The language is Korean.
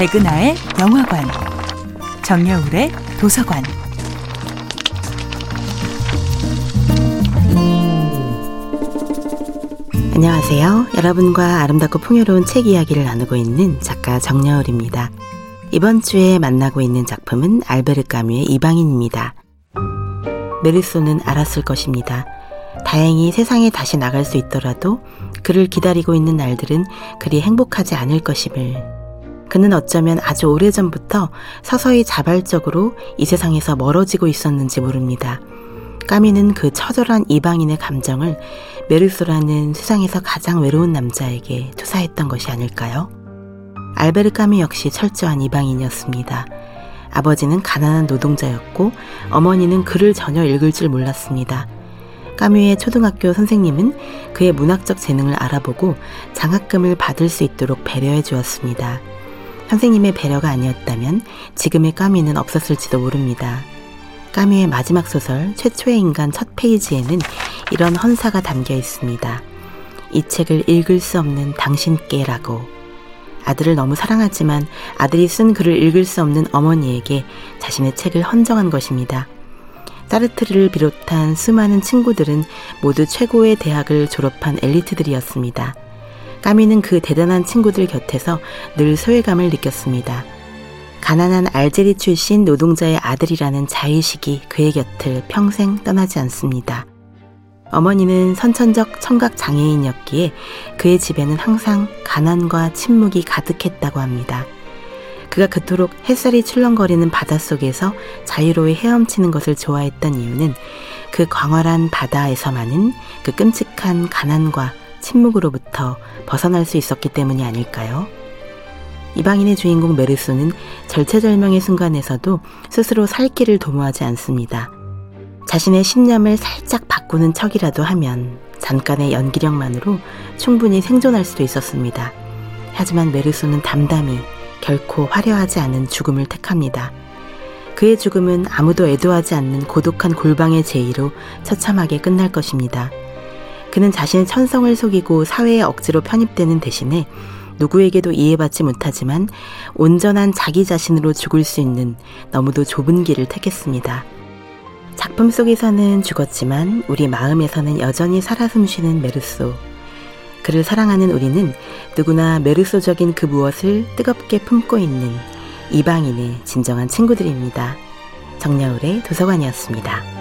백은하의 영화관, 정여울의 도서관. 안녕하세요. 여러분과 아름답고 풍요로운 책 이야기를 나누고 있는 작가 정여울입니다. 이번 주에 만나고 있는 작품은 알베르 까뮤의 이방인입니다. 메르소는 알았을 것입니다. 다행히 세상에 다시 나갈 수 있더라도 그를 기다리고 있는 날들은 그리 행복하지 않을 것임을. 그는 어쩌면 아주 오래전부터 서서히 자발적으로 이 세상에서 멀어지고 있었는지 모릅니다. 까미는 그 처절한 이방인의 감정을 메르소라는 세상에서 가장 외로운 남자에게 투사했던 것이 아닐까요? 알베르 까미 역시 철저한 이방인이었습니다. 아버지는 가난한 노동자였고 어머니는 글을 전혀 읽을 줄 몰랐습니다. 까뮤의 초등학교 선생님은 그의 문학적 재능을 알아보고 장학금을 받을 수 있도록 배려해 주었습니다. 선생님의 배려가 아니었다면 지금의 까뮤는 없었을지도 모릅니다. 까뮤의 마지막 소설 최초의 인간 첫 페이지에는 이런 헌사가 담겨 있습니다. 이 책을 읽을 수 없는 당신께라고 아들을 너무 사랑하지만 아들이 쓴 글을 읽을 수 없는 어머니에게 자신의 책을 헌정한 것입니다. 사르트르를 비롯한 수많은 친구들은 모두 최고의 대학을 졸업한 엘리트들이었습니다. 까미는 그 대단한 친구들 곁에서 늘 소외감을 느꼈습니다. 가난한 알제리 출신 노동자의 아들이라는 자의식이 그의 곁을 평생 떠나지 않습니다. 어머니는 선천적 청각 장애인이었기에 그의 집에는 항상 가난과 침묵이 가득했다고 합니다. 그가 그토록 햇살이 출렁거리는 바닷속에서 자유로이 헤엄치는 것을 좋아했던 이유는 그 광활한 바다에서만은 그 끔찍한 가난과 침묵으로부터 벗어날 수 있었기 때문이 아닐까요? 이방인의 주인공 메르소는 절체절명의 순간에서도 스스로 살 길을 도모하지 않습니다. 자신의 신념을 살짝 바꾸는 척이라도 하면 잠깐의 연기력만으로 충분히 생존할 수도 있었습니다. 하지만 메르소는 담담히 결코 화려하지 않은 죽음을 택합니다. 그의 죽음은 아무도 애도하지 않는 고독한 골방의 제의로 처참하게 끝날 것입니다. 그는 자신의 천성을 속이고 사회에 억지로 편입되는 대신에 누구에게도 이해받지 못하지만 온전한 자기 자신으로 죽을 수 있는 너무도 좁은 길을 택했습니다. 작품 속에서는 죽었지만 우리 마음에서는 여전히 살아 숨쉬는 메르소. 그를 사랑하는 우리는 누구나 메르소적인 그 무엇을 뜨겁게 품고 있는 이방인의 진정한 친구들입니다. 정야울의 도서관이었습니다.